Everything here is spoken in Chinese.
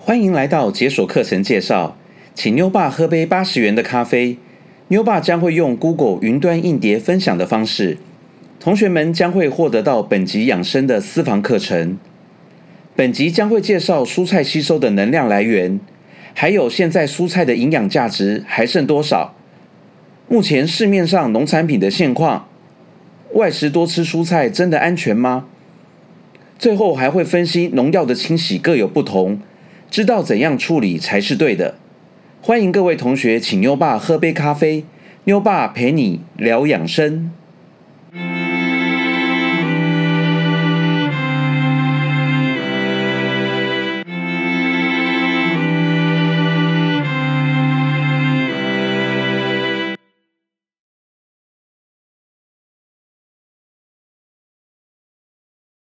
欢迎来到解锁课程介绍，请妞爸喝杯八十元的咖啡。妞爸将会用 Google 云端硬碟分享的方式，同学们将会获得到本集养生的私房课程。本集将会介绍蔬菜吸收的能量来源，还有现在蔬菜的营养价值还剩多少？目前市面上农产品的现况，外食多吃蔬菜真的安全吗？最后还会分析农药的清洗各有不同，知道怎样处理才是对的。欢迎各位同学，请妞爸喝杯咖啡，妞爸陪你聊养生。